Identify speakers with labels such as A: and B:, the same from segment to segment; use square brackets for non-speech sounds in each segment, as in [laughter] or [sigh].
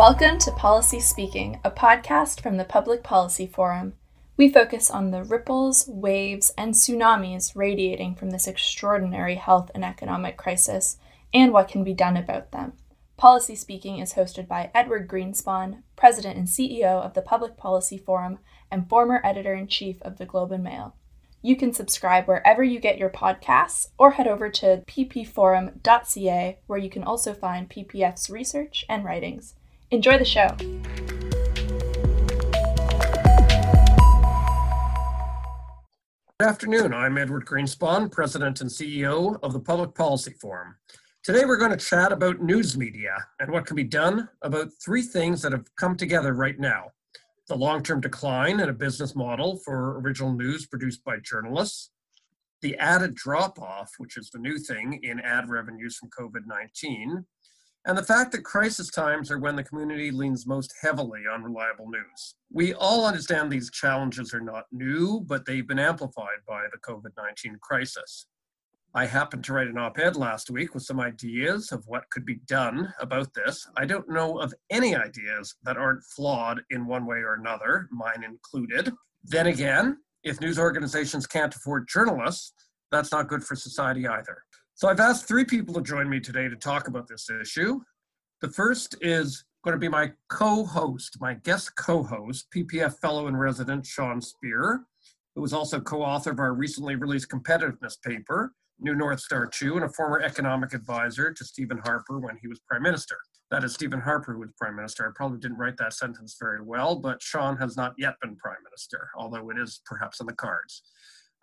A: Welcome to Policy Speaking, a podcast from the Public Policy Forum. We focus on the ripples, waves, and tsunamis radiating from this extraordinary health and economic crisis and what can be done about them. Policy Speaking is hosted by Edward Greenspon, President and CEO of the Public Policy Forum and former editor in chief of the Globe and Mail. You can subscribe wherever you get your podcasts or head over to ppforum.ca where you can also find PPF's research and writings. Enjoy the show.
B: Good afternoon. I'm Edward Greenspon, President and CEO of the Public Policy Forum. Today we're going to chat about news media and what can be done about three things that have come together right now. The long-term decline in a business model for original news produced by journalists, the added drop-off, which is the new thing in ad revenues from COVID-19, and the fact that crisis times are when the community leans most heavily on reliable news. We all understand these challenges are not new, but they've been amplified by the COVID 19 crisis. I happened to write an op ed last week with some ideas of what could be done about this. I don't know of any ideas that aren't flawed in one way or another, mine included. Then again, if news organizations can't afford journalists, that's not good for society either. So I've asked three people to join me today to talk about this issue. The first is going to be my co host, my guest co host, PPF Fellow in Resident Sean Speer, who was also co author of our recently released competitiveness paper, New North Star 2 and a former economic advisor to Stephen Harper when he was Prime Minister. That is Stephen Harper who was Prime Minister. I probably didn't write that sentence very well, but Sean has not yet been Prime Minister, although it is perhaps in the cards.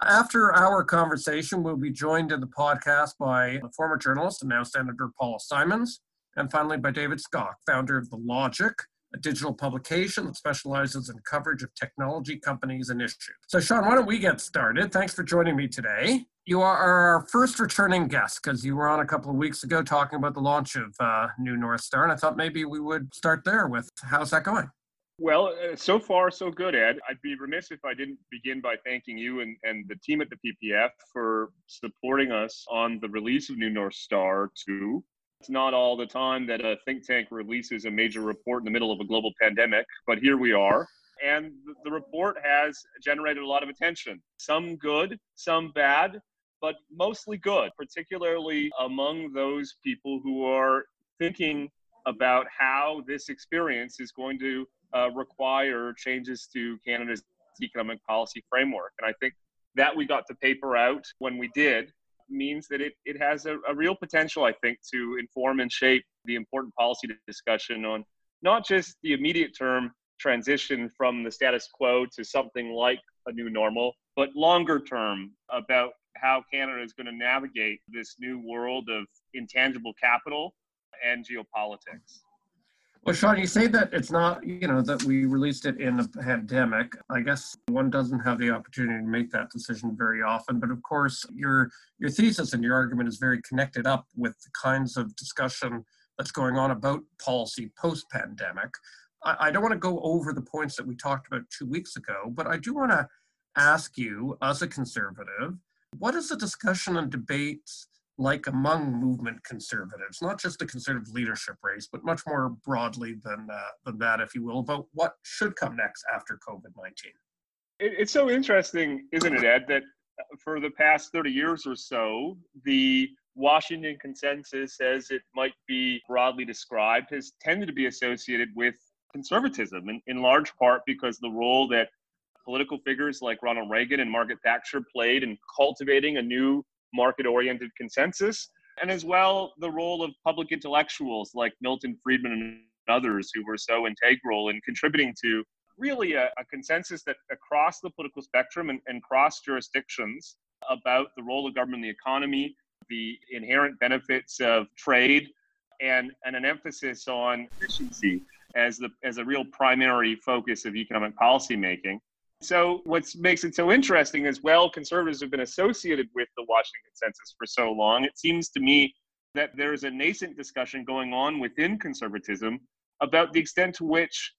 B: After our conversation, we'll be joined in the podcast by former journalist and now Senator Paula Simons, and finally by David Skok, founder of The Logic, a digital publication that specializes in coverage of technology companies and issues. So, Sean, why don't we get started? Thanks for joining me today. You are our first returning guest because you were on a couple of weeks ago talking about the launch of uh, New North Star, and I thought maybe we would start there with how's that going?
C: Well, uh, so far, so good, Ed. I'd be remiss if I didn't begin by thanking you and, and the team at the PPF for supporting us on the release of New North Star 2. It's not all the time that a think tank releases a major report in the middle of a global pandemic, but here we are. And the report has generated a lot of attention. Some good, some bad, but mostly good, particularly among those people who are thinking about how this experience is going to uh, require changes to Canada's economic policy framework. And I think that we got to paper out when we did means that it, it has a, a real potential, I think, to inform and shape the important policy discussion on not just the immediate term transition from the status quo to something like a new normal, but longer term about how Canada is going to navigate this new world of intangible capital and geopolitics.
B: Well, Sean, you say that it's not, you know, that we released it in a pandemic. I guess one doesn't have the opportunity to make that decision very often. But of course, your your thesis and your argument is very connected up with the kinds of discussion that's going on about policy post-pandemic. I, I don't want to go over the points that we talked about two weeks ago, but I do want to ask you, as a conservative, what is the discussion and debate like among movement conservatives, not just the conservative leadership race, but much more broadly than, uh, than that, if you will, about what should come next after COVID 19.
C: It's so interesting, isn't it, Ed, that uh, for the past 30 years or so, the Washington consensus, as it might be broadly described, has tended to be associated with conservatism, in, in large part because the role that political figures like Ronald Reagan and Margaret Thatcher played in cultivating a new market oriented consensus, and as well the role of public intellectuals like Milton Friedman and others who were so integral in contributing to really a, a consensus that across the political spectrum and, and cross jurisdictions about the role of government in the economy, the inherent benefits of trade, and, and an emphasis on efficiency as the as a real primary focus of economic policy making. So, what makes it so interesting is well, conservatives have been associated with the Washington consensus for so long. It seems to me that there is a nascent discussion going on within conservatism about the extent to which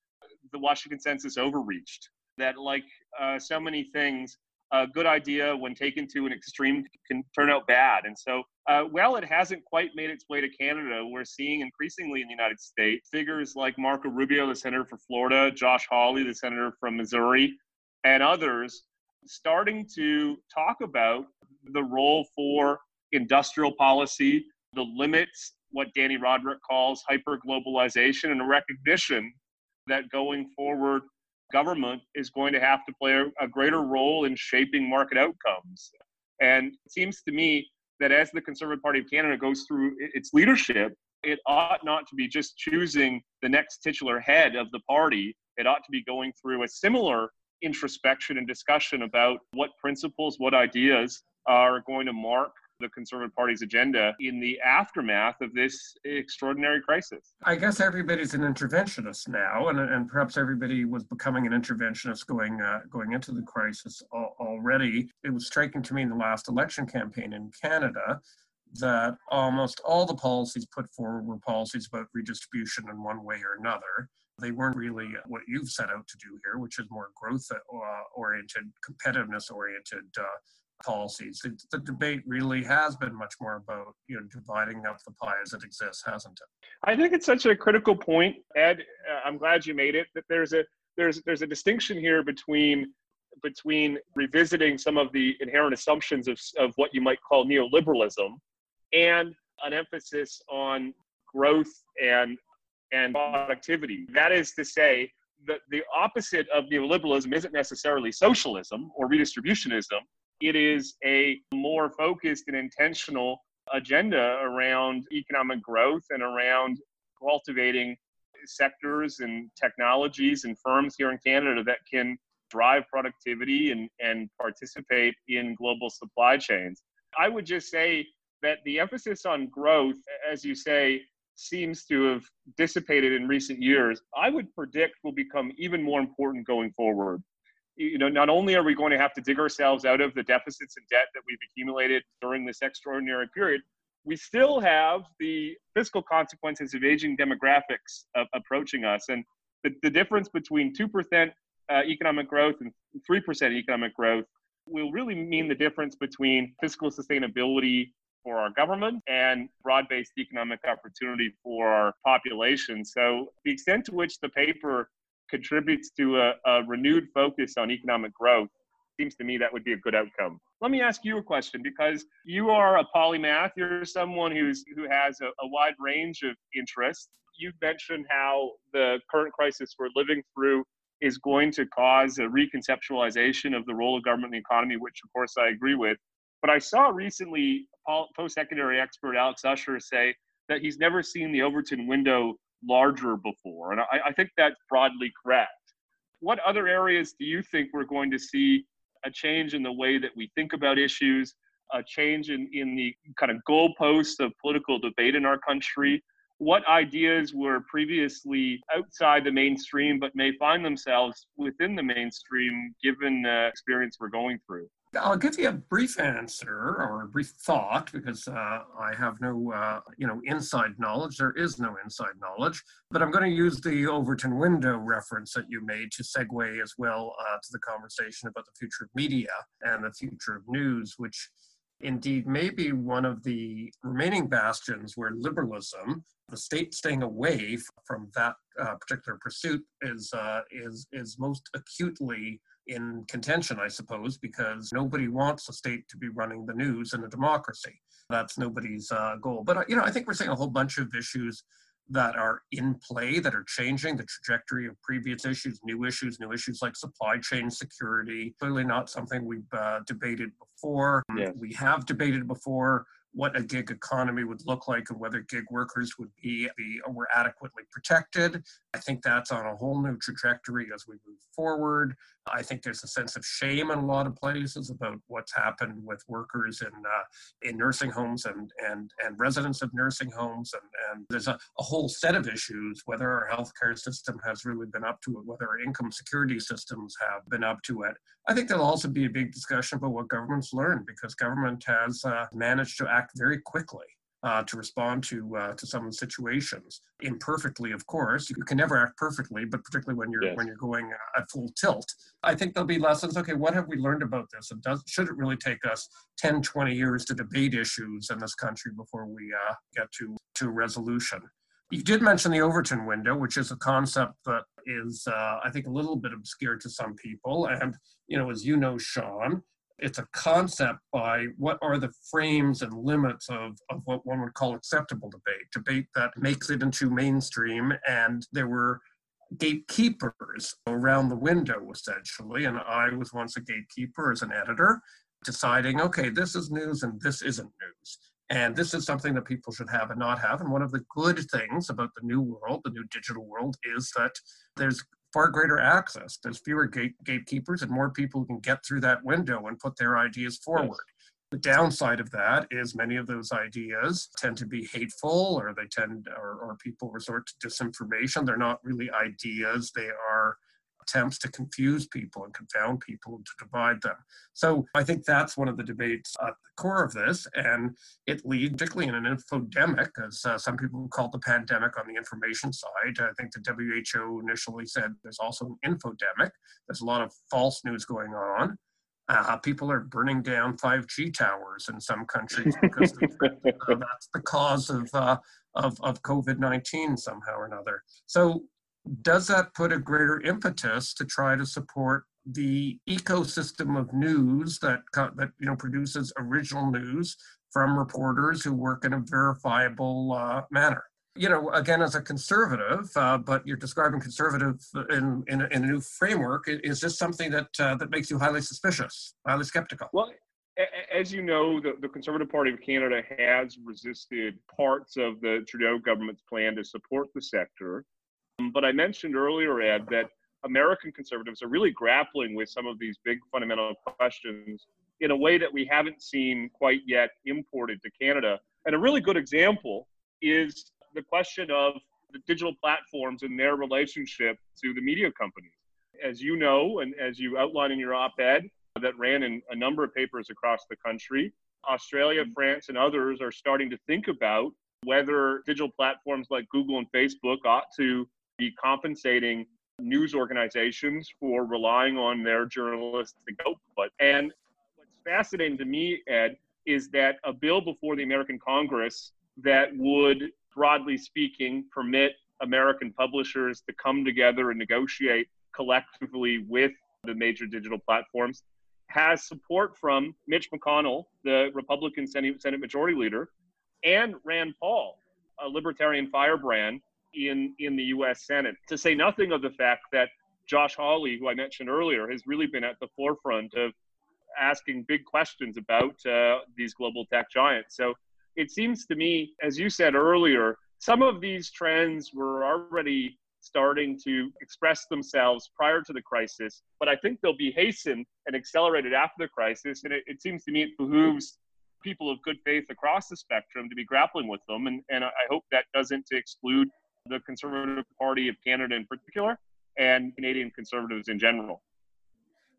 C: the Washington consensus overreached. That, like uh, so many things, a good idea when taken to an extreme can turn out bad. And so Uh, it hasn't quite made its way to Canada. We're seeing increasingly in the United States figures like Marco Rubio, the senator for Florida, Josh Hawley, the senator from Missouri, and others starting to talk about the role for industrial policy, the limits, what Dani Rodrik calls hyperglobalization, and a recognition that going forward, government is going to have to play a greater role in shaping market outcomes. And it seems to me that as the Conservative Party of Canada goes through its leadership, it ought not to be just choosing the next titular head of the party. It ought to be going through a similar introspection and discussion about what principles, what ideas are going to mark the Conservative Party's agenda in the aftermath of this extraordinary crisis.
B: I guess everybody's an interventionist now, and, and perhaps everybody was becoming an interventionist going uh, going into the crisis al- already. It was striking to me in the last election campaign in Canada that almost all the policies put forward were policies about redistribution in one way or another. They weren't really what you've set out to do here, which is more growth uh, oriented, competitiveness oriented uh, policies. The, the, debate really has been much more about you know dividing up the pie as it exists, hasn't it?
C: I think it's such a critical point, Ed. Uh, I'm glad you made it. That there's a there's there's a distinction here between between revisiting some of the inherent assumptions of of what you might call neoliberalism, and an emphasis on growth and and productivity. That is to say, the, the opposite of neoliberalism isn't necessarily socialism or redistributionism. It is a more focused and intentional agenda around economic growth and around cultivating sectors and technologies and firms here in Canada that can drive productivity and, and participate in global supply chains. I would just say that the emphasis on growth, as you say, seems to have dissipated in recent years. I would predict will become even more important going forward you know, not only are we going to have to dig ourselves out of the deficits and debt that we've accumulated during this extraordinary period, we still have the fiscal consequences of aging demographics uh, approaching us. And the, the difference between 2% uh, economic growth and 3% economic growth will really mean the difference between fiscal sustainability for our government and broad based economic opportunity for our population. So, the extent to which the paper contributes to a, a renewed focus on economic growth, seems to me that would be a good outcome. Let me ask you a question because you are a polymath. You're someone who's who has a, a wide range of interests. You've mentioned how the current crisis we're living through is going to cause a reconceptualization of the role of government in the economy, which of course I agree with. But I saw recently post-secondary expert Alex Usher say that he's never seen the Overton window larger before. And I, I think that's broadly correct. What other areas do you think we're going to see a change in the way that we think about issues, a change in, in the kind of goalposts of political debate in our country? What ideas were previously outside the mainstream but may find themselves within the mainstream given the experience we're going through?
B: I'll give you a brief answer or a brief thought because uh, I have no, uh, you know, inside knowledge. There is no inside knowledge, but I'm going to use the Overton window reference that you made to segue as well uh, to the conversation about the future of media and the future of news, which indeed may be one of the remaining bastions where liberalism, the state staying away from that uh, particular pursuit, is uh, is is most acutely in contention, I suppose, because nobody wants a state to be running the news in a democracy. That's nobody's uh, goal. But, uh, you know, I think we're seeing a whole bunch of issues that are in play, that are changing the trajectory of previous issues, new issues, new issues like supply chain security. Clearly not something we've uh, debated before. We have debated before what a gig economy would look like and whether gig workers would be, be were adequately protected. I think that's on a whole new trajectory as we move forward. I think there's a sense of shame in a lot of places about what's happened with workers in uh, in nursing homes and and and residents of nursing homes, and, and there's a, a whole set of issues whether our healthcare system has really been up to it, whether our income security systems have been up to it. I think there'll also be a big discussion about what governments learn because government has uh, managed to act very quickly uh, to respond to uh, to some situations. Imperfectly, of course, you can never act perfectly, but particularly when you're yes. when you're going at full tilt, I think there'll be lessons. Okay, what have we learned about this? And does should it really take us 10, 20 years to debate issues in this country before we uh, get to to resolution? You did mention the Overton window, which is a concept that is, uh, I think, a little bit obscure to some people. And, you know, as you know, Sean, it's a concept by what are the frames and limits of, of what one would call acceptable debate, debate that makes it into mainstream. And there were gatekeepers around the window, essentially. And I was once a gatekeeper as an editor, deciding, okay, this is news and this isn't news. And this is something that people should have and not have. And one of the good things about the new world, the new digital world, is that there's far greater access. There's fewer gate, gatekeepers and more people can get through that window and put their ideas forward. Yes. The downside of that is many of those ideas tend to be hateful or they tend or, or people resort to disinformation. They're not really ideas, they are attempts to confuse people and confound people and to divide them. So I think that's one of the debates at the core of this, and it leads, particularly in an infodemic, as uh, some people call the pandemic on the information side. I think the WHO initially said there's also an infodemic. There's a lot of false news going on. Uh, people are burning down 5G towers in some countries because [laughs] uh, that's the cause of, uh, of, of COVID 19 somehow or another. So does that put a greater impetus to try to support the ecosystem of news that that you know produces original news from reporters who work in a verifiable uh, manner? You know, again, as a conservative, uh, but you're describing conservative in, in, a, in a new framework. Is this something that uh, that makes you highly suspicious, highly skeptical?
C: Well, as you know, the, the, Conservative Party of Canada has resisted parts of the Trudeau government's plan to support the sector. Um, but I mentioned earlier, Ed, that American conservatives are really grappling with some of these big fundamental questions in a way that we haven't seen quite yet imported to Canada. And a really good example is the question of the digital platforms and their relationship to the media companies. As you know, and as you outline in your op ed that ran in a number of papers across the country, Australia, mm-hmm. France, and others are starting to think about whether digital platforms like Google and Facebook ought to be compensating news organizations for relying on their journalistic output. And what's fascinating to me, Ed, is that a bill before the American Congress that would, broadly speaking, permit American publishers to come together and negotiate collectively with the major digital platforms has support from Mitch McConnell, the Republican Senate, Senate Majority Leader, and Rand Paul, a libertarian firebrand in in the U.S. Senate. To say nothing of the fact that Josh Hawley, who I mentioned earlier, has really been at the forefront of asking big questions about uh, these global tech giants. So it seems to me, as you said earlier, some of these trends were already starting to express themselves prior to the crisis, but I think they'll be hastened and accelerated after the crisis. And it, it seems to me it behooves people of good faith across the spectrum to be grappling with them. And, and I hope that doesn't exclude the Conservative Party of Canada in particular and Canadian Conservatives in general.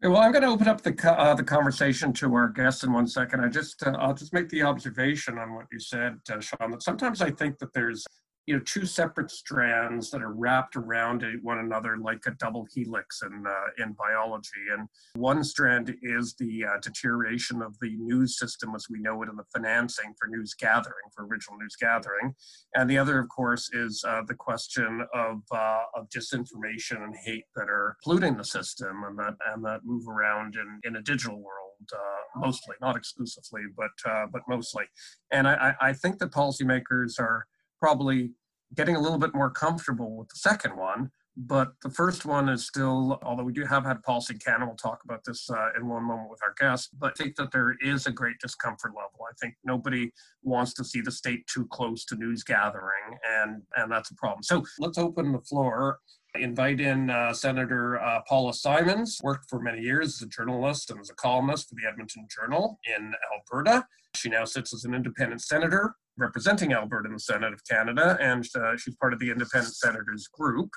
B: Well, I'm going to open up the uh, the conversation to our guests in one second. I just uh, I'll just make the observation on what you said, uh, Sean. That sometimes I think that there's you know two separate strands that are wrapped around one another like a double helix in uh, in biology. And one strand is the uh, deterioration of the news system as we know it and the financing for news gathering for original news gathering. And the other of course is uh, the question of uh, of disinformation and hate that are polluting the system and that and that move around in in a digital world uh, mostly not exclusively but uh, but mostly. And I, I think that policymakers are probably getting a little bit more comfortable with the second one. But the first one is still, although we do have had Policy Canada, we'll talk about this uh, in one moment with our guests, but I think that there is a great discomfort level. I think nobody wants to see the state too close to news gathering, and, and that's a problem. So let's open the floor invite in uh, Senator uh, Paula Simons, worked for many years as a journalist and as a columnist for the Edmonton Journal in Alberta. She now sits as an independent senator representing Alberta in the Senate of Canada, and uh, she's part of the Independent Senators Group.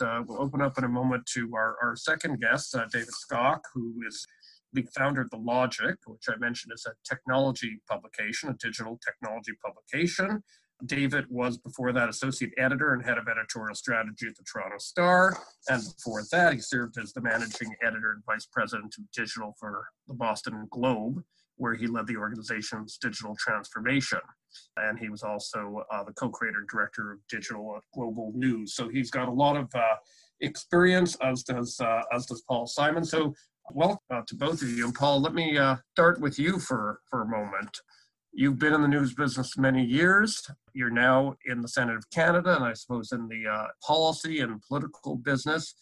B: Uh, we'll open up in a moment to our, our second guest, uh, David Skok, who is the founder of The Logic, which I mentioned is a technology publication, a digital technology publication. David was before that associate editor and head of editorial strategy at the Toronto Star. And before that, he served as the managing editor and vice president of digital for the Boston Globe, where he led the organization's digital transformation. And he was also uh, the co creator and director of digital at Global News. So he's got a lot of uh, experience, as does, uh, as does Paul Simon. So welcome uh, to both of you. And Paul, let me uh, start with you for, for a moment. You've been in the news business many years. You're now in the Senate of Canada, and I suppose in the uh, policy and political business.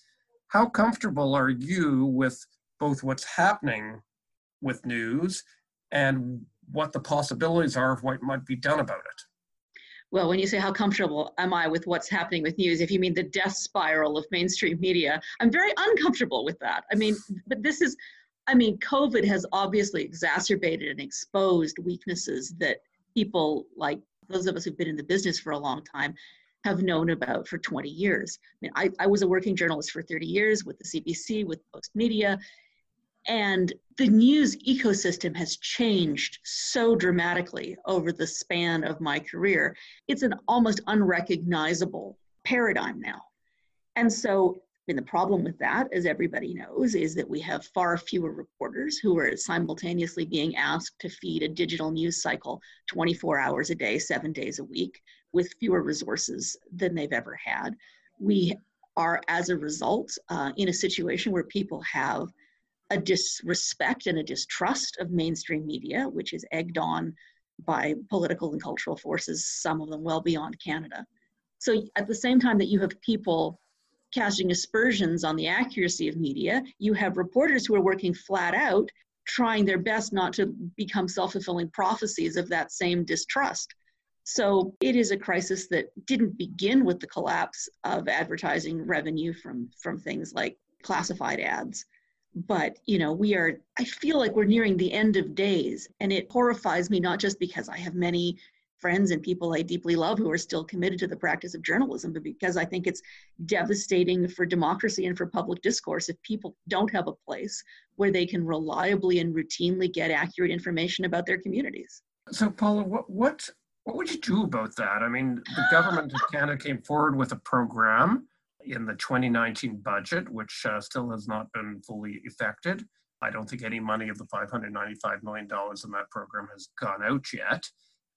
B: How comfortable are you with both what's happening with news and what the possibilities are of what might be done about it?
D: Well, when you say how comfortable am I with what's happening with news, if you mean the death spiral of mainstream media, I'm very uncomfortable with that. I mean, but this is I mean, COVID has obviously exacerbated and exposed weaknesses that people like those of us who've been in the business for a long time have known about for 20 years. I mean, I, I was a working journalist for 30 years with the CBC, with Postmedia, and the news ecosystem has changed so dramatically over the span of my career. It's an almost unrecognizable paradigm now. And so mean, the problem with that, as everybody knows, is that we have far fewer reporters who are simultaneously being asked to feed a digital news cycle 24 hours a day, seven days a week, with fewer resources than they've ever had. We are, as a result, uh, in a situation where people have a disrespect and a distrust of mainstream media, which is egged on by political and cultural forces, some of them well beyond Canada. So, at the same time that you have people casting aspersions on the accuracy of media. You have reporters who are working flat out, trying their best not to become self fulfilling prophecies of that same distrust. So it is a crisis that didn't begin with the collapse of advertising revenue from, from things like classified ads. But, you know, we are, I feel like we're nearing the end of days. And it horrifies me, not just because I have many friends and people I deeply love who are still committed to the practice of journalism, but because I think it's devastating for democracy and for public discourse if people don't have a place where they can reliably and routinely get accurate information about their communities.
B: So, Paula, what what what would you do about that? I mean, the government of Canada came forward with a program in the 2019 budget, which uh, still has not been fully effected. I don't think any money of the $595 million in that program has gone out yet.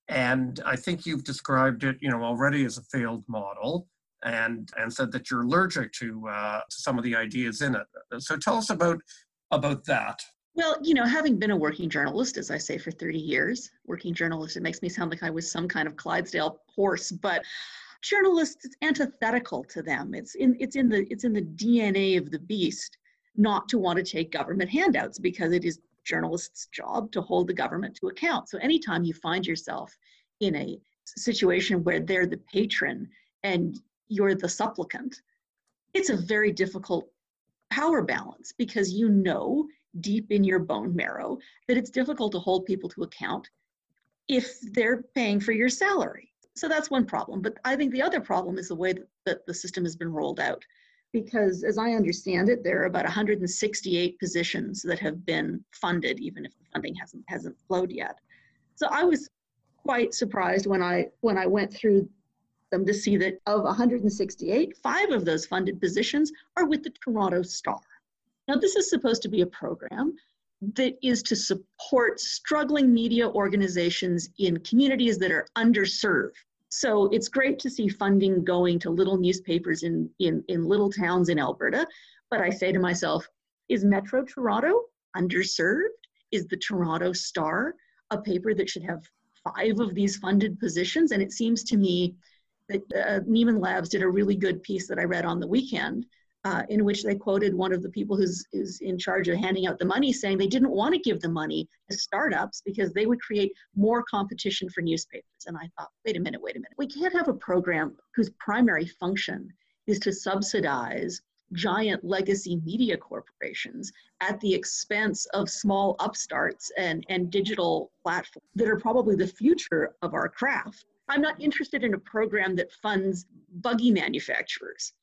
B: And I think you've described it, you know, already as a failed model and and said that you're allergic to, uh, to some of the ideas in it. So tell us about about that.
D: Well, you know, having been a working journalist, as I say, for 30 years, working journalist, it makes me sound like I was some kind of Clydesdale horse, but journalists, it's antithetical to them. It's in it's in the it's in the DNA of the beast not to want to take government handouts because it is journalist's job to hold the government to account. So anytime you find yourself in a situation where they're the patron and you're the supplicant, it's a very difficult power balance because you know deep in your bone marrow that it's difficult to hold people to account if they're paying for your salary. So that's one problem. But I think the other problem is the way that the system has been rolled out because as I understand it, there are about 168 positions that have been funded, even if the funding hasn't hasn't flowed yet. So I was quite surprised when I when I went through them to see that of 168, five of those funded positions are with the Toronto Star. Now, this is supposed to be a program that is to support struggling media organizations in communities that are underserved so it's great to see funding going to little newspapers in, in, in little towns in Alberta. But I say to myself, is Metro Toronto underserved? Is the Toronto Star a paper that should have five of these funded positions? And it seems to me that uh, Nieman Labs did a really good piece that I read on the weekend uh, in which they quoted one of the people who's, who's in charge of handing out the money saying they didn't want to give the money to startups because they would create more competition for newspapers. And I thought, wait a minute, wait a minute. We can't have a program whose primary function is to subsidize giant legacy media corporations at the expense of small upstarts and, and digital platforms that are probably the future of our craft. I'm not interested in a program that funds buggy manufacturers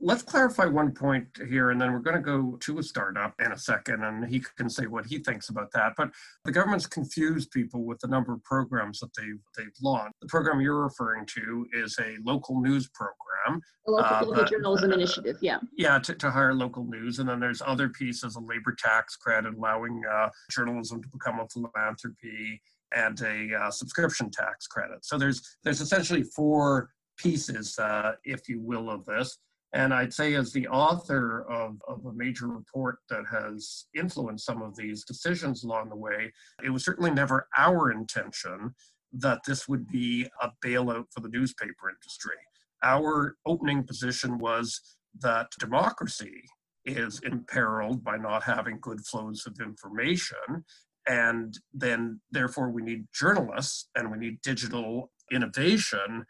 B: Let's clarify one point here, and then we're going to go to a startup in a second, and he can say what he thinks about that. But the government's confused people with the number of programs that they've, they've launched. The program you're referring to is a local news program.
D: A local, uh, local journalism uh, initiative, yeah.
B: Yeah, to, to hire local news. And then there's other pieces, a labor tax credit, allowing uh, journalism to become a philanthropy, and a uh, subscription tax credit. So there's there's essentially four pieces, uh, if you will, of this. And I'd say, as the author of, of a major report that has influenced some of these decisions along the way, it was certainly never our intention that this would be a bailout for the newspaper industry. Our opening position was that democracy is imperiled by not having good flows of information. And then, therefore, we need journalists and we need digital innovation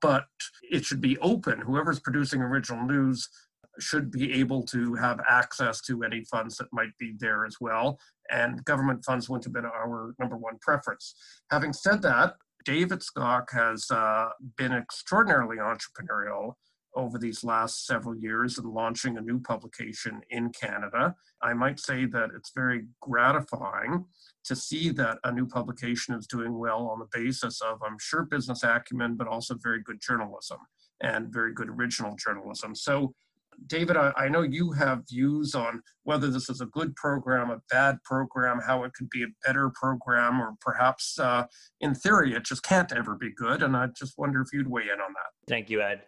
B: but it should be open. Whoever's producing original news should be able to have access to any funds that might be there as well. And government funds wouldn't have been our number one preference. Having said that, David Skok has uh, been extraordinarily entrepreneurial over these last several years in launching a new publication in Canada. I might say that it's very gratifying to see that a new publication is doing well on the basis of, I'm sure, business acumen, but also very good journalism and very good original journalism. So, David, I, I know you have views on whether this is a good program, a bad program, how it could be a better program, or perhaps uh, in theory it just can't ever be good. And I just wonder if you'd weigh in on that.
E: Thank you, Ed.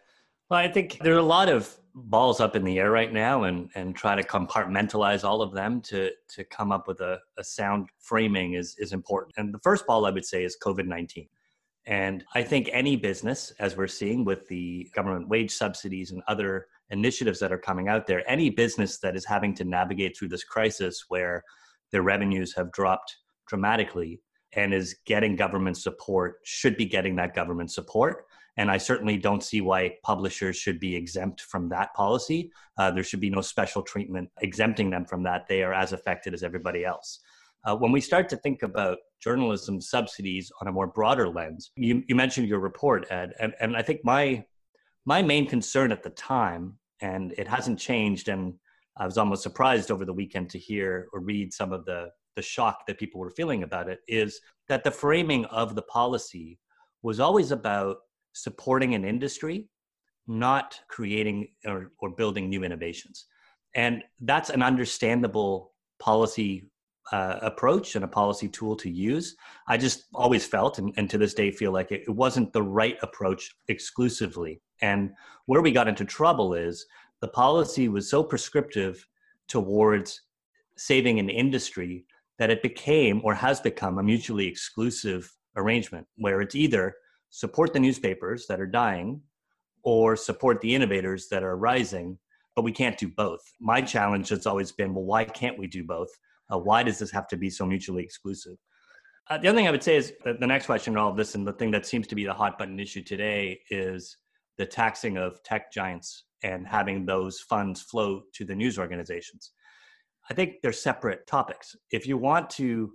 E: Well, I think there are a lot of balls up in the air right now and, and try to compartmentalize all of them to, to come up with a, a sound framing is, is important. And the first ball I would say is COVID 19. And I think any business, as we're seeing with the government wage subsidies and other initiatives that are coming out there, any business that is having to navigate through this crisis where their revenues have dropped dramatically and is getting government support should be getting that government support and I certainly don't see why publishers should be exempt from that policy. Uh, there should be no special treatment exempting them from that. They are as affected as everybody else. Uh, when we start to think about journalism subsidies on a more broader lens, you, you mentioned your report, Ed, and, and I think my my main concern at the time, and it hasn't changed, and I was almost surprised over the weekend to hear or read some of the the shock that people were feeling about it, is that the framing of the policy was always about supporting an industry, not creating or, or building new innovations. And that's an understandable policy uh, approach and a policy tool to use. I just always felt, and, and to this day feel like it, it, wasn't the right approach exclusively. And where we got into trouble is the policy was so prescriptive towards saving an industry that it became or has become a mutually exclusive arrangement where it's either support the newspapers that are dying or support the innovators that are rising, but we can't do both. My challenge has always been well, why can't we do both? Uh, why does this have to be so mutually exclusive? Uh, the other thing I would say is the next question in all of this, and the thing that seems to be the hot button issue today, is the taxing of tech giants and having those funds flow to the news organizations. I think they're separate topics. If you want to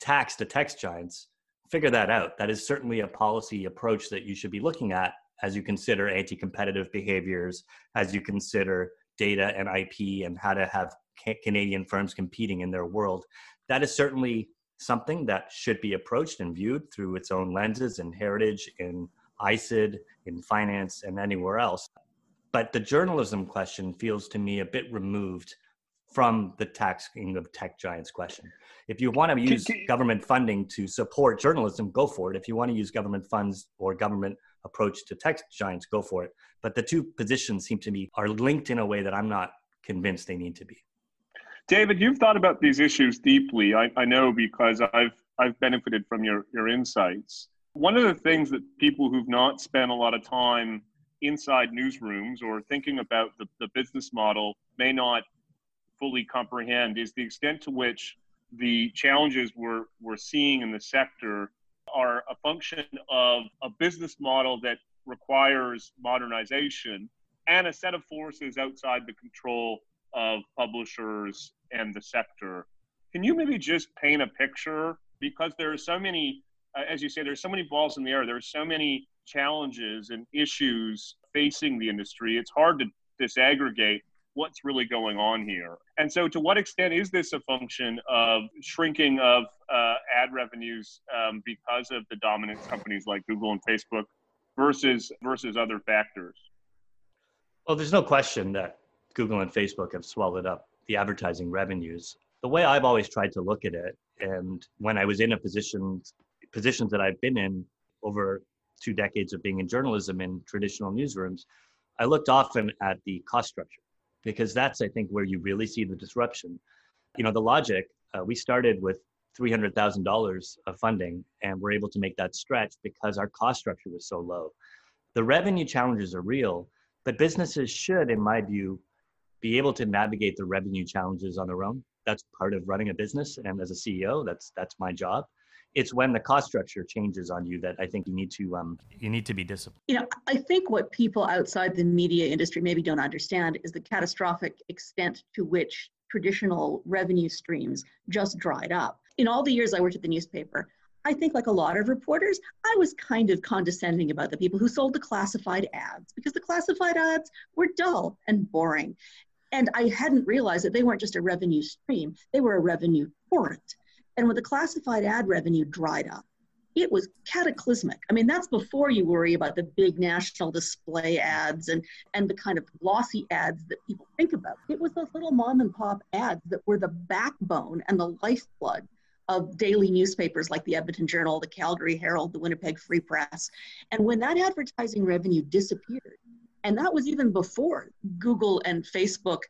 E: tax the tech giants, figure that out. That is certainly a policy approach that you should be looking at as you consider anti competitive behaviors, as you consider data and IP and how to have Canadian firms competing in their world. That is certainly something that should be approached and viewed through its own lenses in heritage, in ISED, in finance, and anywhere else. But the journalism question feels to me a bit removed from the taxing of tech giants question. If you want to use government funding to support journalism, go for it. If you want to use government funds or government approach to tech giants, go for it. But the two positions seem to me are linked in a way that I'm not convinced they need to be.
C: David, you've thought about these issues deeply. I, I know because I've I've benefited from your, your insights. One of the things that people who've not spent a lot of time inside newsrooms or thinking about the, the business model may not fully comprehend is the extent to which the challenges we're, we're seeing in the sector are a function of a business model that requires modernization and a set of forces outside the control of publishers and the sector. Can you maybe just paint a picture? Because there are so many, uh, as you say, there's so many balls in the air. There are so many challenges and issues facing the industry. It's hard to disaggregate what's really going on here. And so, to what extent is this a function of shrinking of uh, ad revenues um, because of the dominant companies like Google and Facebook versus versus other factors?
E: Well, there's no question that Google and Facebook have swallowed up the advertising revenues. The way I've always tried to look at it, and when I was in a position positions that I've been in over two decades of being in journalism in traditional newsrooms, I looked often at the cost structure because that's I think where you really see the disruption. You know, the logic. Uh, we started with three hundred thousand dollars of funding, and we're able to make that stretch because our cost structure was so low. The revenue challenges are real, but businesses should, in my view, be able to navigate the revenue challenges on their own. That's part of running a business, and as a CEO, that's that's my job it's when the cost structure changes on you that I think you need to um, you need to be disciplined.
D: You know, I think what people outside the media industry maybe don't understand is the catastrophic extent to which traditional revenue streams just dried up. In all the years I worked at the newspaper, I think like a lot of reporters, I was kind of condescending about the people who sold the classified ads because the classified ads were dull and boring. And I hadn't realized that they weren't just a revenue stream, they were a revenue torrent. And when the classified ad revenue dried up, it was cataclysmic. I mean, that's before you worry about the big national display ads and, and the kind of glossy ads that people think about. It was those little mom and pop ads that were the backbone and the lifeblood of daily newspapers like the Edmonton Journal, the Calgary Herald, the Winnipeg Free Press. And when that advertising revenue disappeared, and that was even before Google and Facebook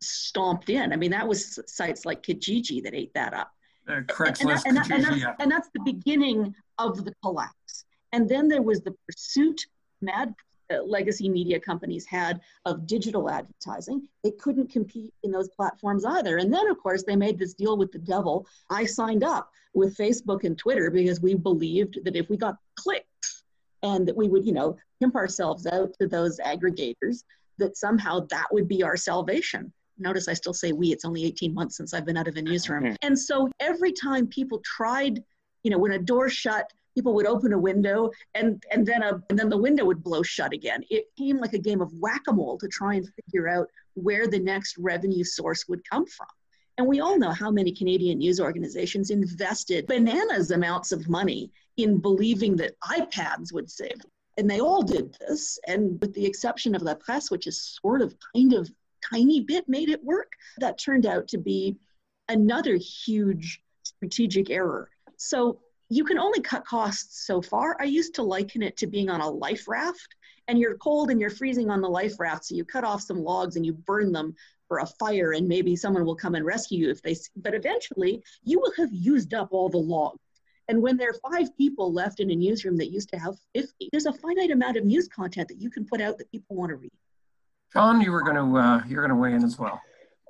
D: stomped in. I mean, that was sites like Kijiji that ate that up.
B: Uh,
D: and, that, and, that, and, that's, and that's the beginning of the collapse. And then there was the pursuit mad uh, legacy media companies had of digital advertising. They couldn't compete in those platforms either. And then, of course, they made this deal with the devil. I signed up with Facebook and Twitter because we believed that if we got clicks and that we would, you know, pimp ourselves out to those aggregators, that somehow that would be our salvation. Notice I still say we, it's only 18 months since I've been out of a newsroom. Mm-hmm. And so every time people tried, you know, when a door shut, people would open a window and, and then a and then the window would blow shut again. It came like a game of whack-a-mole to try and figure out where the next revenue source would come from. And we all know how many Canadian news organizations invested bananas amounts of money in believing that iPads would save them. And they all did this. And with the exception of La Presse, which is sort of kind of tiny bit made it work. That turned out to be another huge strategic error. So you can only cut costs so far. I used to liken it to being on a life raft and you're cold and you're freezing on the life raft. So you cut off some logs and you burn them for a fire and maybe someone will come and rescue you if they, but eventually you will have used up all the logs. And when there are five people left in a newsroom that used to have 50, there's a finite amount of news content that you can put out that people want to read.
B: John, you were going to uh, you're going to weigh in as well.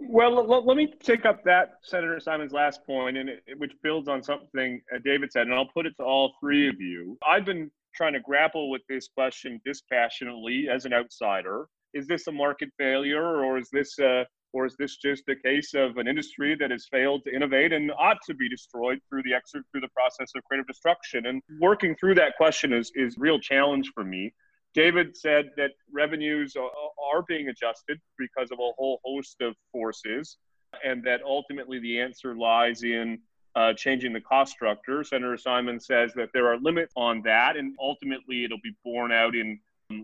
C: Well, let, let, me take up that Senator Simons' last point, and it, which builds on something uh, David said, and I'll put it to all three of you. I've been trying to grapple with this question dispassionately as an outsider. Is this a market failure, or is this uh, or is this just a case of an industry that has failed to innovate and ought to be destroyed through the exit through the process of creative destruction? And working through that question is is real challenge for me. David said that revenues are being adjusted because of a whole host of forces, and that ultimately the answer lies in uh, changing the cost structure. Senator Simon says that there are limits on that, and ultimately it'll be borne out in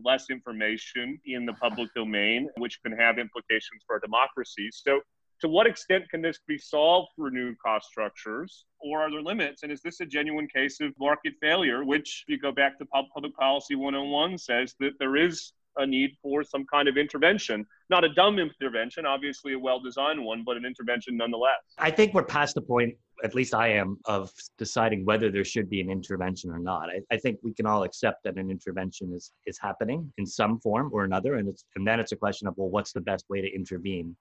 C: less information in the public domain, which can have implications for our democracy. So, to what extent can this be solved through new cost structures or are there limits? And is this a genuine case of market failure which if you go back to public policy 101 says that there is a need for some kind of intervention? Not a dumb intervention obviously a well-designed one but an intervention nonetheless.
E: I think we're past the point at least i am of deciding whether there should be an intervention or not. I, I think we can all accept that an intervention is is happening in some form or another and it's and then it's a question of well what's the best way to intervene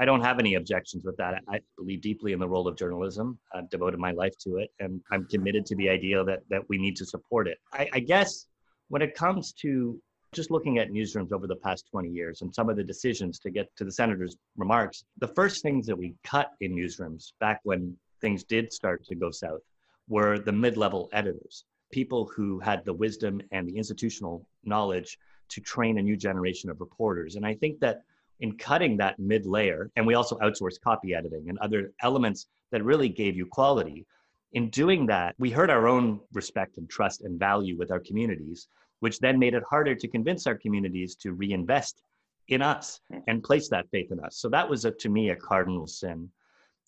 E: I don't have any objections with that. I believe deeply in the role of journalism. I've devoted my life to it, and I'm committed to the idea that that we need to support it. I, I guess when it comes to just looking at newsrooms over the past 20 years and some of the decisions to get to the senator's remarks, the first things that we cut in newsrooms back when things did start to go south were the mid-level editors. people who had the wisdom and the institutional knowledge to train a new generation of reporters. And I think that in cutting that mid layer, and we also outsourced copy editing and other elements that really gave you quality. In doing that, we hurt our own respect and trust and value with our communities, which then made it harder to convince our communities to reinvest in us and place that faith in us. So that was, a, to me, a cardinal sin.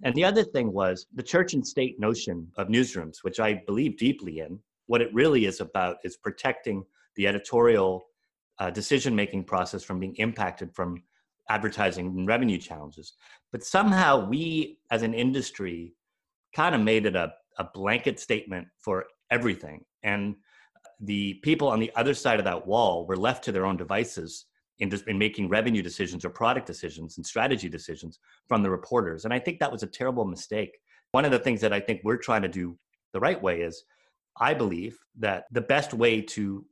E: And the other thing was the church and state notion of newsrooms, which I believe deeply in. What it really is about is protecting the editorial uh, decision making process from being impacted from advertising and revenue challenges. But somehow we, as an industry, kind of made it a, a blanket statement for everything. And the people on the other side of that wall were left to their own devices in, in making revenue decisions or product decisions and strategy decisions from the reporters. And I think that was a terrible mistake. One of the things that I think we're trying to do the right way is I believe that the best way to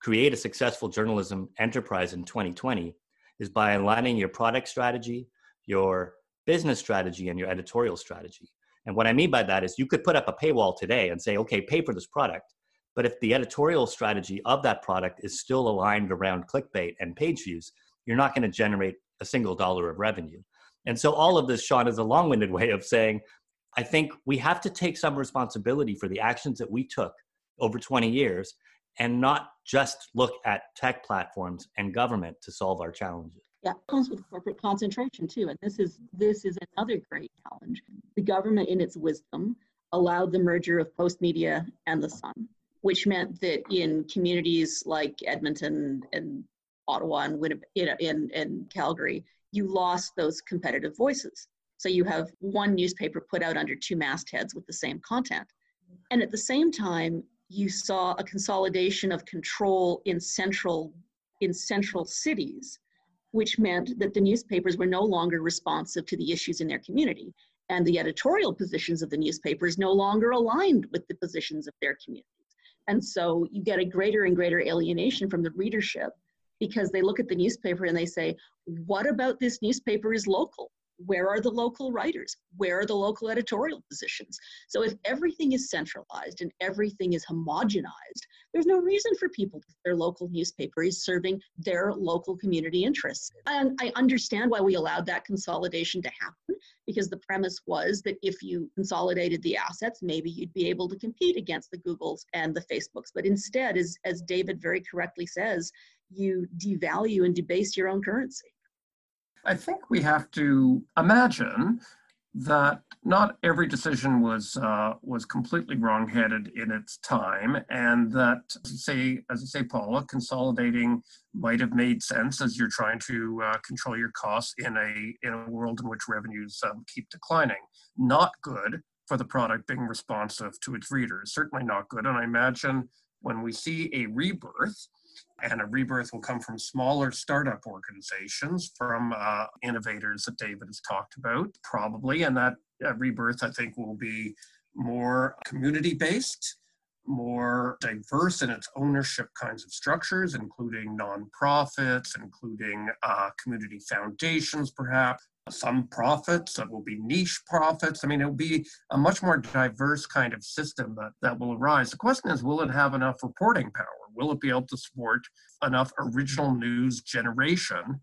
E: create a successful journalism enterprise in 2020 is by aligning your product strategy, your business strategy, and your editorial strategy. And what I mean by that is you could put up a paywall today and say, okay, pay for this product. But if the editorial strategy of that product is still aligned around clickbait and page views, you're not going to generate a single dollar of revenue. And so all of this, Sean, is a long winded [laughs] way of saying, I think we have to take some responsibility for the actions that we took over 20 years and not just look at tech platforms and government to solve our challenges.
D: Yeah, comes with corporate concentration too, and this is this is another great challenge. The government, in its wisdom, allowed the merger of Postmedia and the Sun, which meant that in communities like Edmonton and Ottawa and Winnipeg and, in Calgary, you lost those competitive voices. So you have one newspaper put out under two mastheads with the same content. And at the same time, you saw a consolidation of control in central in central cities which meant that the newspapers were no longer responsive to the issues in their community and the editorial positions of the newspapers no longer aligned with the positions of their communities. And so you get a greater and greater alienation from the readership because they look at the newspaper and they say what about this newspaper is local where are the local writers? Where are the local editorial positions? So if everything is centralized and everything is homogenized, there's no reason for people their local newspaper is serving their local community interests. And I understand why we allowed that consolidation to happen because the premise was that if you consolidated the assets, maybe you'd be able to compete against the Googles and the Facebooks. But instead, as, as David very correctly says, you devalue and debase your own currency.
B: I think we have to imagine that not every decision was uh, was completely wrong-headed in its time, and that, as you say, as you say, Paula, consolidating might have made sense as you're trying to uh, control your costs in a in a world in which revenues um, keep declining. Not good for the product being responsive to its readers. Certainly not good. And I imagine when we see a rebirth and a rebirth will come from smaller startup organizations, from uh, innovators that David has talked about, probably. And that uh, rebirth, I think, will be more community based, more diverse in its ownership kinds of structures, including nonprofits, including uh, community foundations, perhaps. Some profits that will be niche profits. I mean, it'll be a much more diverse kind of system that, that will arise. The question is, will it have enough reporting power? Will it be able to support enough original news generation?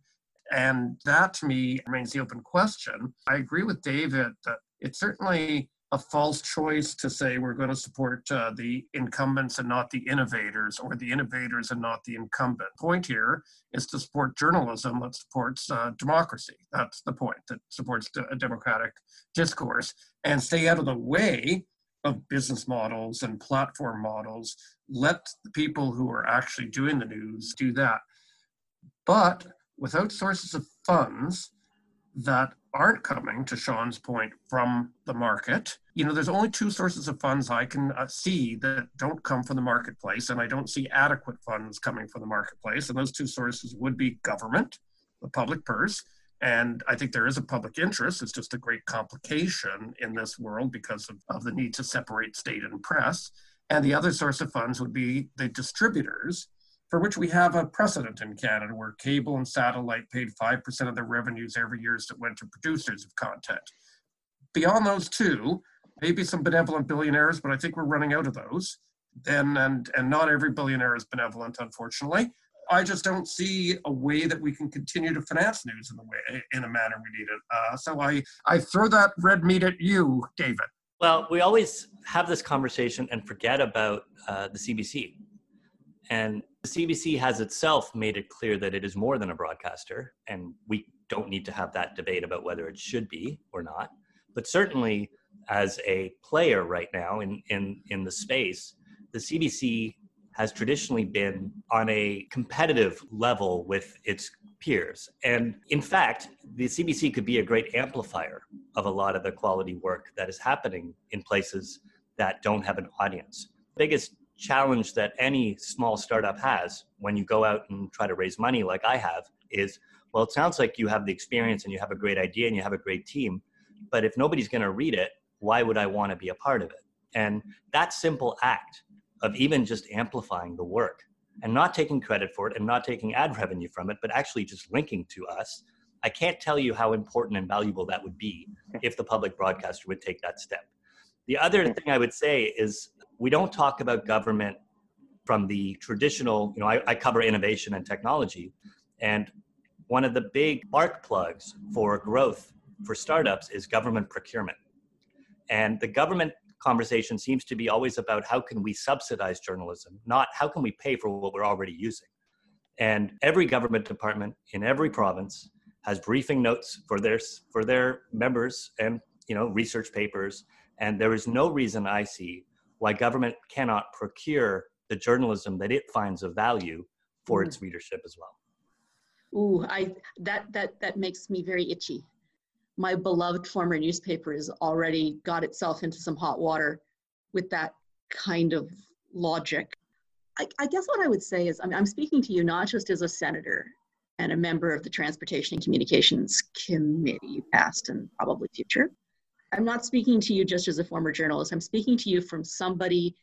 B: And that to me remains the open question. I agree with David that it's certainly a false choice to say we're going to support uh, the incumbents and not the innovators, or the innovators and not the incumbent. The point here is to support journalism that supports uh, democracy. That's the point, that supports a democratic discourse, and stay out of the way of business models and platform models. Let the people who are actually doing the news do that. But without sources of funds that aren't coming, to Sean's point, from the market, you know, there's only two sources of funds I can uh, see that don't come from the marketplace, and I don't see adequate funds coming from the marketplace. And those two sources would be government, the public purse, and I think there is a public interest. It's just a great complication in this world because of, of the need to separate state and press. And the other source of funds would be the distributors, for which we have a precedent in Canada where cable and satellite paid 5% of their revenues every year that went to producers of content. Beyond those two, maybe some benevolent billionaires, but I think we're running out of those. then and and not every billionaire is benevolent, unfortunately. I just don't see a way that we can continue to finance news in the way in a manner we need it. Uh, so I I throw that red meat at you, David.
E: Well, we always have this conversation and forget about uh, the CBC, and the CBC has itself made it clear that it is more than a broadcaster, and we don't need to have that debate about whether it should be or not. But certainly, as a player right now in in in the space, the CBC has traditionally been on a competitive level with its peers. And in fact, the CBC could be a great amplifier of a lot of the quality work that is happening in places that don't have an audience. biggest challenge that any small startup has when you go out and try to raise money like I have is well, it sounds like you have the experience and you have a great idea and you have a great team, but if nobody's going to read it, why would I want to be a part of it? And that simple act of even just amplifying the work and not taking credit for it and not taking ad revenue from it, but actually just linking to us. I can't tell you how important and valuable that would be [laughs] if the public broadcaster would take that step. The other thing I would say is we don't talk about government from the traditional, you know, I, I cover innovation and technology. And one of the big spark plugs for growth for startups is government procurement. And the government conversation seems to be always about how can we subsidize journalism, not how can we pay for what we're already using. And every government department in every province has briefing notes for their for their members and you know research papers. And there is no reason I see why government cannot procure the journalism that it finds of value for mm. its readership as well.
D: Ooh, I that that that makes me very itchy my beloved former newspaper has already got itself into some hot water with that kind of logic. I, I, guess what I would say is I mean, I'm speaking to you not just as a senator and a member of the Transportation and Communications Committee, past and probably future. I'm not speaking to you just as a former journalist. I'm speaking to you from somebody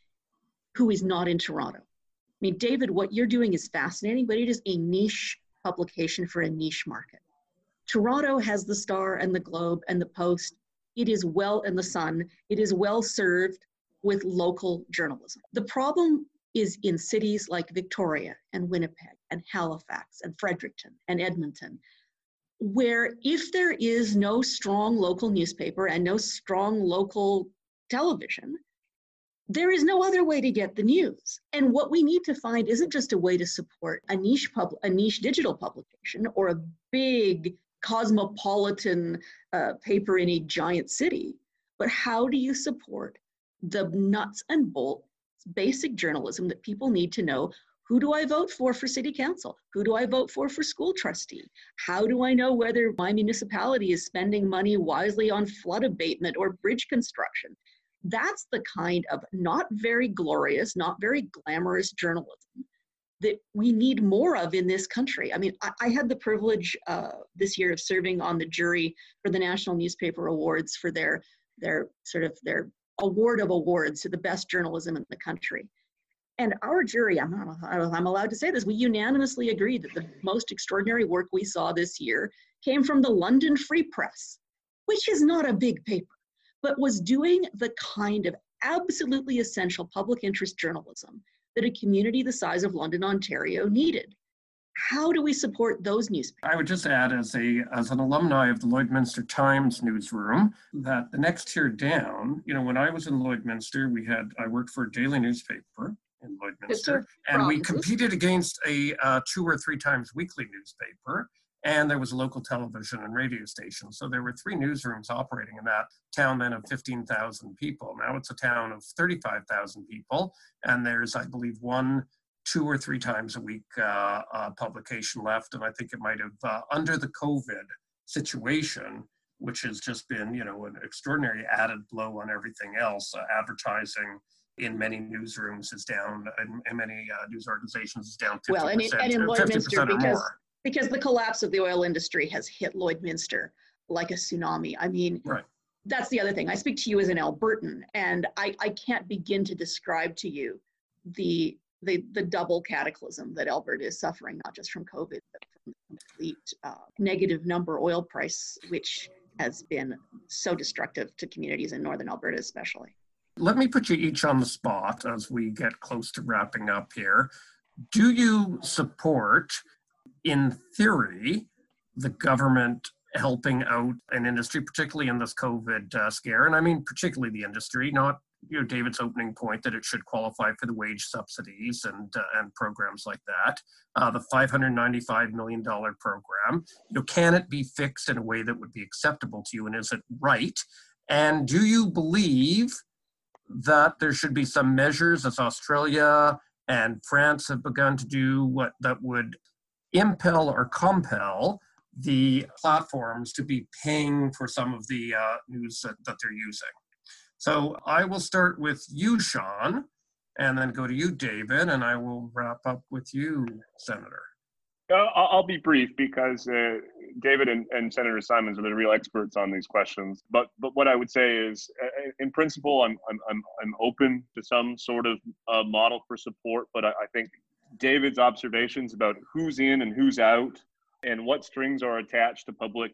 D: who is not in Toronto. I mean, David, what you're doing is fascinating, but it is a niche publication for a niche market. Toronto has the Star and the Globe and the Post. It is well in the Sun. It is well served with local journalism. The problem is in cities like Victoria and Winnipeg and Halifax and Fredericton and Edmonton, where if there is no strong local newspaper and no strong local television, there is no other way to get the news. And what we need to find isn't just a way to support a niche pub, a niche digital publication or a big cosmopolitan uh, paper in a giant city, but how do you support the nuts and bolts basic journalism that people need to know who do I vote for for city council? Who do I vote for for school trustee? How do I know whether my municipality is spending money wisely on flood abatement or bridge construction? That's the kind of not very glorious, not very glamorous journalism that we need more of in this country. I mean, I, I had the privilege uh, this year of serving on the jury for the National Newspaper Awards for their their sort of their award of awards to the best journalism in the country. And our jury, I'm not, I'm allowed to say this, we unanimously agreed that the most extraordinary work we saw this year came from the London Free Press, which is not a big paper, but was doing the kind of absolutely essential public interest journalism that a community the size of London, Ontario needed. How do we support those newspapers?
B: I would just add, as a as an alumni of the Lloydminster Times newsroom, that the next tier down, you know, when I was in Lloydminster, we had I worked for a daily newspaper in Lloydminster, and we competed against a uh, two or three times weekly newspaper and there was a local television and radio station. So there were three newsrooms operating in that town then of 15,000 people. Now it's a town of 35,000 people, and there's, I believe, one, two or three times a week uh, uh, publication left. And I think it might have, uh, under the COVID situation, which has just been, you know, an extraordinary added blow on everything else, uh, advertising in many newsrooms is down, and, in many uh, news organizations is down 50%,
D: well, and, and in Lloydminster, because, because the collapse of the oil industry has hit Lloydminster like a tsunami. I mean,
B: right.
D: that's the other thing. I speak to you as an Albertan, and I, I can't begin to describe to you the the, the double cataclysm that Alberta is suffering, not just from COVID, but from the complete uh, negative number oil price, which has been so destructive to communities in northern Alberta, especially.
B: Let me put you each on the spot as we get close to wrapping up here. Do you support, in theory, the government helping out an industry, particularly in this COVID uh, scare? And I mean, particularly the industry, not you know David's opening point that it should qualify for the wage subsidies and uh, and programs like that. Uh, the 595 million dollar program. You know, can it be fixed in a way that would be acceptable to you, and is it right? And do you believe that there should be some measures, as Australia and France have begun to do, what that would impel or compel the platforms to be paying for some of the uh, news that, that they're using? So I will start with you, Sean, and then go to you, David, and I will wrap up with you, Senator.
C: Uh, I'll be brief because uh, David and, and, Senator Simons are the real experts on these questions. But but what I would say is, uh, in principle, I'm I'm I'm, I'm open to some sort of uh, model for support. But I, I, think David's observations about who's in and who's out, and what strings are attached to public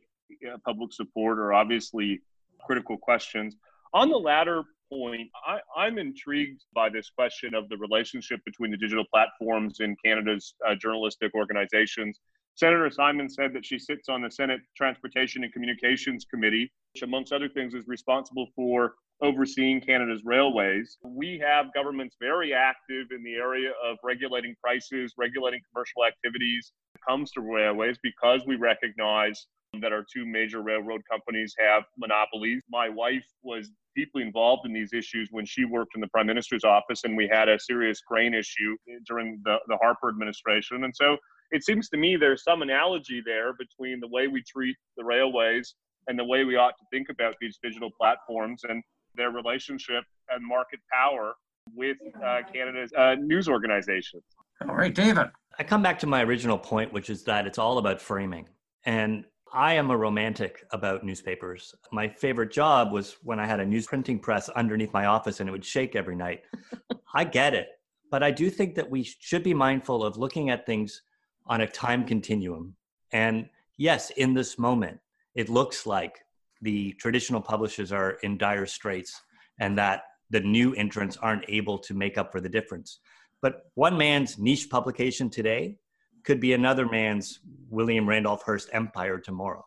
C: uh, public support are obviously critical questions. On the latter point, I, I'm intrigued by this question of the relationship between the digital platforms in Canada's uh, journalistic organizations. Senator Simons said that she sits on the Senate Transportation and Communications Committee, which, amongst other things, is responsible for overseeing Canada's railways. We have governments very active in the area of regulating prices, regulating commercial activities when it comes to railways because we recognize that our two major railroad companies have monopolies. My wife was deeply involved in these issues when she worked in the prime minister's office, and we had a serious grain issue during the, the Harper administration. And so it seems to me there's some analogy there between the way we treat the railways and the way we ought to think about these digital platforms and their relationship and market power with uh, Canada's uh, news organizations.
B: All right, David.
E: I come back to my original point, which is that it's all about framing. And I am a romantic about newspapers. My favorite job was when I had a news printing press underneath my office and it would shake every night. [laughs] I get it. But I do think that we should be mindful of looking at things on a time continuum. And yes, in this moment, it looks like the traditional publishers are in dire straits and that the new entrants aren't able to make up for the difference. But one man's niche publication today could be another man's William Randolph Hearst empire tomorrow.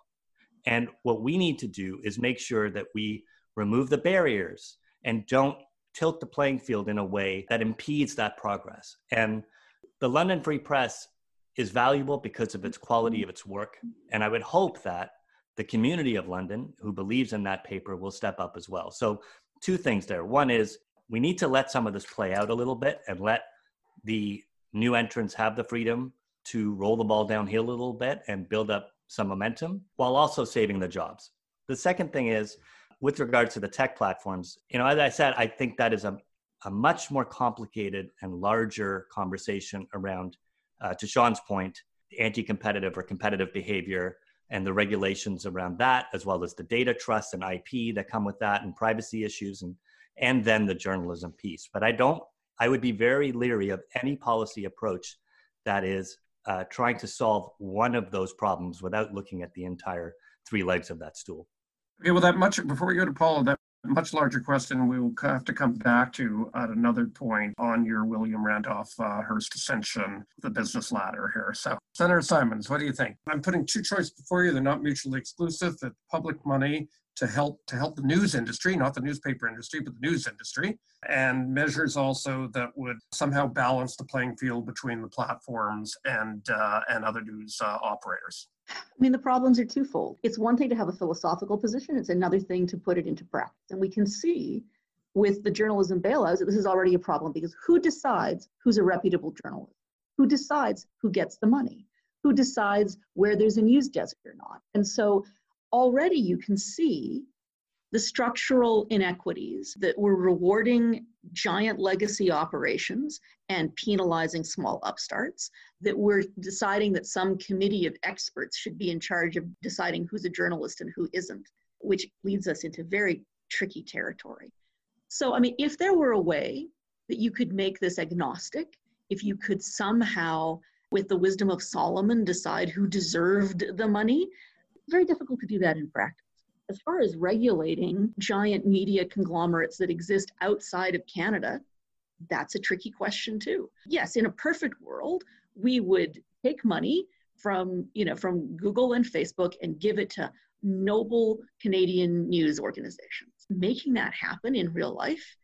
E: And what we need to do is make sure that we remove the barriers and don't tilt the playing field in a way that impedes that progress. And the London Free Press is valuable because of its quality of its work. And I would hope that the community of London, who believes in that paper, will step up as well. So, two things there. One is we need to let some of this play out a little bit and let the new entrants have the freedom to roll the ball downhill a little bit and build up some momentum while also saving the jobs. The second thing is with regards to the tech platforms, you know, as I said, I think that is a, a much more complicated and larger conversation around, uh, to Sean's point, anti competitive or competitive behavior and the regulations around that, as well as the data trust and IP that come with that and privacy issues and, and then the journalism piece. But I don't, I would be very leery of any policy approach that is uh, trying to solve one of those problems without looking at the entire three legs of that stool.
B: Okay, well, that much before we go to Paula, that much larger question we will have to come back to at another point on your William Randolph uh, Hearst ascension, the business ladder here. So, Senator Simons, what do you think? I'm putting two choices before you. They're not mutually exclusive. That public money to help to help the news industry, not the newspaper industry, but the news industry, and measures also that would somehow balance the playing field between the platforms and uh, and other news uh, operators.
D: I mean, the problems are twofold. It's one thing to have a philosophical position; it's another thing to put it into practice. And we can see with the journalism bailouts that this is already a problem because who decides who's a reputable journalist? Who decides who gets the money? Who decides where there's a news desk or not? And so already you can see the structural inequities that were rewarding giant legacy operations and penalizing small upstarts, that we're deciding that some committee of experts should be in charge of deciding who's a journalist and who isn't, which leads us into very tricky territory. So, I mean, if there were a way that you could make this agnostic, if you could somehow, with the wisdom of Solomon, decide who deserved the money, very difficult to do that in practice. As far as regulating giant media conglomerates that exist outside of Canada, that's a tricky question too. Yes, in a perfect world, we would take money from, you know, from Google and Facebook and give it to noble Canadian news organizations. Making that happen in real life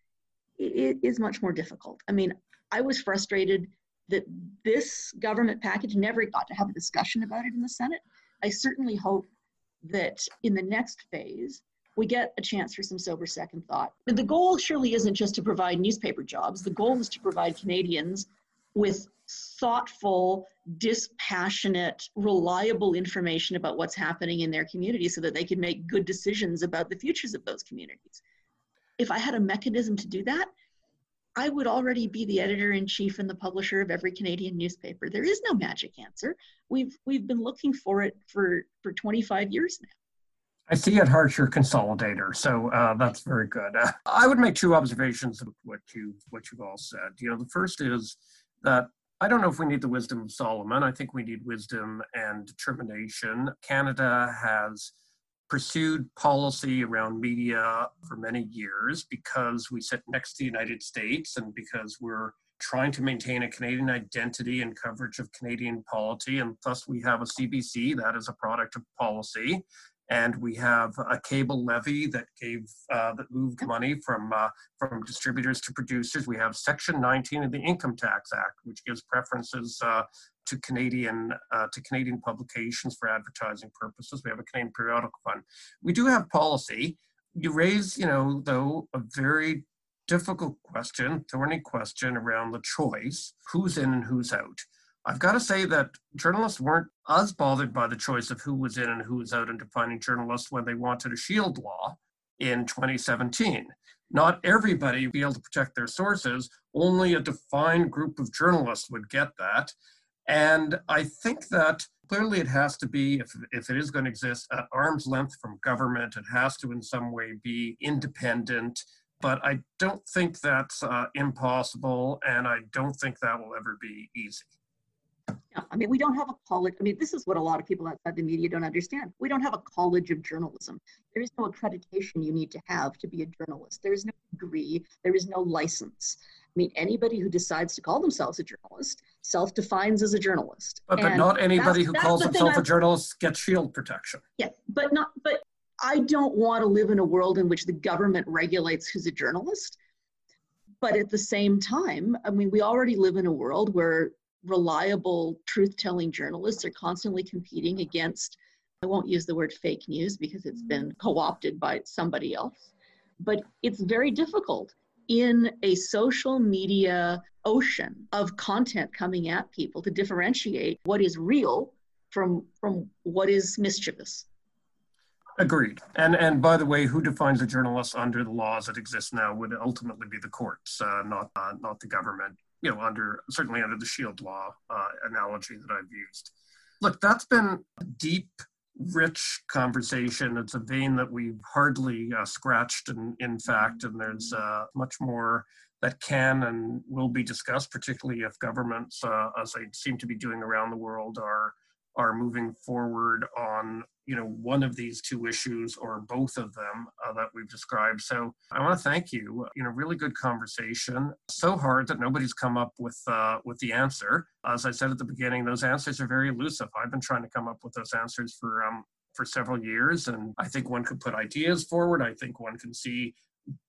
D: it is much more difficult. I mean, I was frustrated that this government package never got to have a discussion about it in the Senate. I certainly hope that in the next phase, we get a chance for some sober second thought. But the goal surely isn't just to provide newspaper jobs, the goal is to provide Canadians with thoughtful, dispassionate, reliable information about what's happening in their community so that they can make good decisions about the futures of those communities. If I had a mechanism to do that, I would already be the editor in chief and the publisher of every Canadian newspaper. There is no magic answer. We've we've been looking for it for for 25 years now.
B: I see at heart your consolidator, so uh, that's very good. Uh, I would make two observations of what you what you've all said. You know, the first is that I don't know if we need the wisdom of Solomon. I think we need wisdom and determination. Canada has pursued policy around media for many years because we sit next to the United States and because we're trying to maintain a Canadian identity and coverage of Canadian polity. And thus, we have a CBC that is a product of policy and we have a cable levy that gave uh, that moved money from uh, from distributors to producers. We have Section 19 of the Income Tax Act, which gives preferences uh, to Canadian uh, to Canadian publications for advertising purposes. We have a Canadian periodical fund. We do have policy. You raise, you know, though, a very difficult question, thorny question around the choice: who's in and who's out. I've got to say that journalists weren't as bothered by the choice of who was in and who was out in defining journalists when they wanted a shield law in 2017. Not everybody would be able to protect their sources, only a defined group of journalists would get that. And I think that clearly it has to be, if, if it is going to exist, at arm's length from government. It has to, in some way, be independent. But I don't think that's uh, impossible, and I don't think that will ever be easy.
D: Yeah, I mean, we don't have a college. I mean, this is what a lot of people outside the media don't understand. We don't have a college of journalism. There is no accreditation you need to have to be a journalist. There is no degree. There is no license. I mean, anybody who decides to call themselves a journalist self-defines as a journalist.
B: But, but not anybody who calls himself a journalist gets shield protection.
D: Yeah, but not. But I don't want to live in a world in which the government regulates who's a journalist. But at the same time, I mean, we already live in a world where reliable truth telling journalists are constantly competing against, I won't use the word fake news because it's been co opted by somebody else, but it's very difficult in a social media ocean of content coming at people to differentiate what is real from from what is mischievous
B: agreed and and by the way who defines a journalist under the laws that exist now would ultimately be the courts uh, not uh, not the government you know, under certainly under the shield law uh, analogy that I've used. Look, that's been deep, rich conversation. It's a vein that we've hardly uh, scratched, in, in fact, and there's uh, much more that can and will be discussed, particularly if governments, uh, as they seem to be doing around the world, are are moving forward on you know one of these two issues or both of them uh, that we've described. So i want to thank you you know really good conversation. So hard that nobody's come up with uh, with the answer. As i said at the beginning those answers are very elusive. I've been trying to come up with those answers for um for several years and i think one could put ideas forward. I think one can see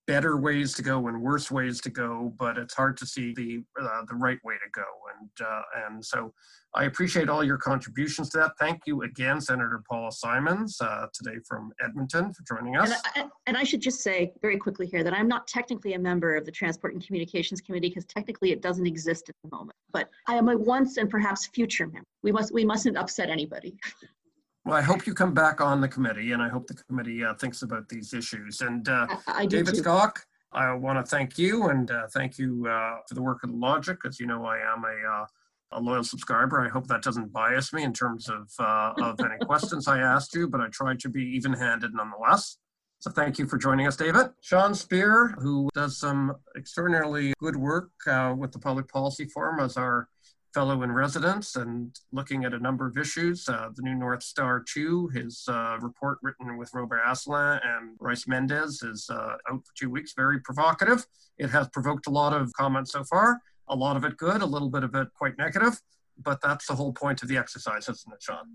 B: better ways to go and worse ways to go, but it's hard to see the uh, the right way to go. And uh, and so I appreciate all your contributions to that. Thank you again, Senator Paula Simons, uh, today from Edmonton, for joining us.
D: And I, and I, should just say very quickly here that I'm not technically a member of the Transport and Communications Committee because technically it doesn't exist at the moment. But I am a once and perhaps future member. We must we mustn't upset anybody. [laughs]
B: Well, I hope you come back on the committee, and I hope the committee uh, thinks about these issues. And uh,
D: I, I
B: David
D: too.
B: Skok, I want to thank you and uh, thank you uh, for the work of Logic. As you know, I am a, uh, a loyal subscriber. I hope that doesn't bias me in terms of, uh, of any [laughs] questions I asked you, but I tried to be even-handed nonetheless. So thank you for joining us, David. Sean Speer, who does some extraordinarily good work with the Public Policy Forum as our fellow in residence and looking at a number of issues. Uh, the new North Star 2, his uh, report written with Robert Asselin and Royce Mendes, is uh, out for two weeks. Very provocative. It has provoked a lot of comments so far, a lot of it good, a little bit of it quite negative. But that's the whole point of the exercise, isn't it, Sean?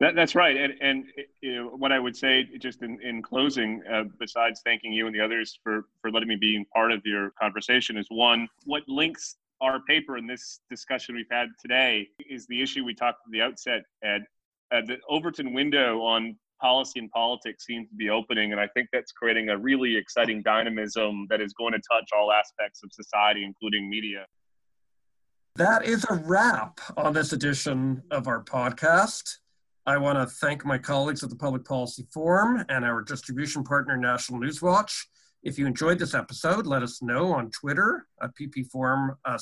C: That, that's right. And, and you know, what I would say, just in, in closing, uh, besides thanking you and the others for, for letting me be part of your conversation, is one, what links our paper in this discussion we've had today is the issue we talked at the outset, Ed. Uh, the Overton window on policy and politics seems to be opening, and I think that's creating a really exciting dynamism that is going to touch all aspects of society, including media.
B: That is a wrap on this edition of our podcast. I want to thank my colleagues at the Public Policy Forum and our distribution partner, National Newswatch. If you enjoyed this episode, let us know on Twitter at PPForum uh.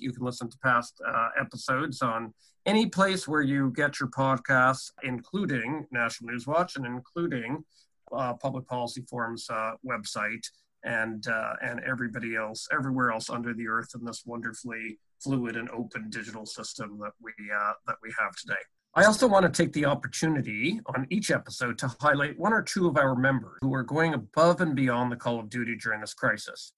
B: You can listen to past uh, episodes on any place where you get your podcasts, including National News Watch and including uh, Public Policy Forum's uh, website and uh, and everybody else, everywhere else under the earth in this wonderfully fluid and open digital system that we uh, that we have today. I also want to take the opportunity on each episode to highlight one or two of our members who are going above and beyond the call of duty during this crisis.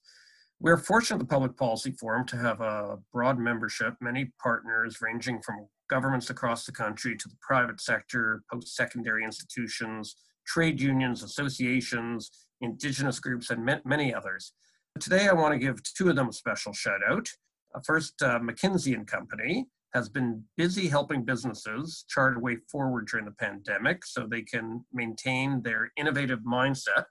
B: We're fortunate at the Public Policy Forum to have a broad membership, many partners ranging from governments across the country to the private sector, post secondary institutions, trade unions, associations, indigenous groups, and many others. Today, I want to give two of them a special shout out. First, uh, McKinsey and Company, has been busy helping businesses chart a way forward during the pandemic so they can maintain their innovative mindset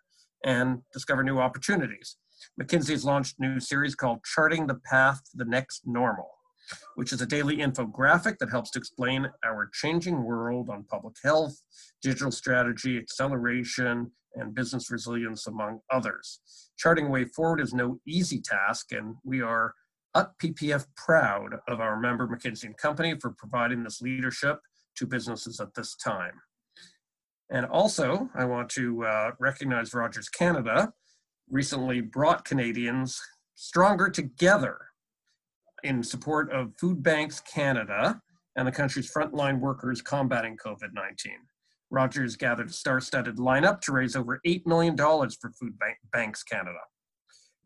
B: and discover new opportunities. McKinsey's launched a new series called Charting the Path to the Next Normal, which is a daily infographic that helps to explain our changing world on public health, digital strategy, acceleration, and business resilience, among others. Charting a way forward is no easy task, and we are at PPF proud of our member McKinsey & Company for providing this leadership to businesses at this time. And also, I want to uh, recognize Rogers Canada recently brought Canadians stronger together in support of Food Banks Canada and the country's frontline workers combating COVID 19. Rogers gathered a star studded lineup to raise over $8 million for Food Banks Canada.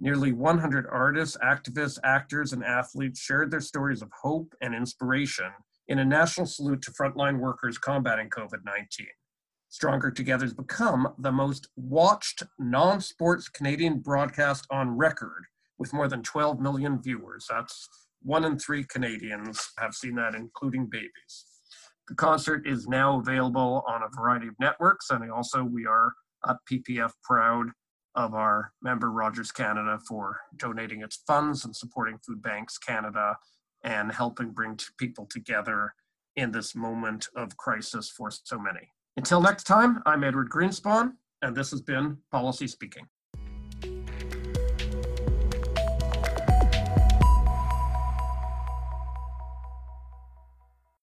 B: Nearly 100 artists, activists, actors, and athletes shared their stories of hope and inspiration in a national salute to frontline workers combating COVID 19. Stronger Together has become the most watched non sports Canadian broadcast on record with more than 12 million viewers. That's one in three Canadians have seen that, including babies. The concert is now available on a variety of networks, and also we are at PPF proud of our member Rogers Canada for donating its funds and supporting Food Banks Canada and helping bring people together in this moment of crisis for so many. Until next time, I'm Edward Greenspon, and this has been Policy Speaking.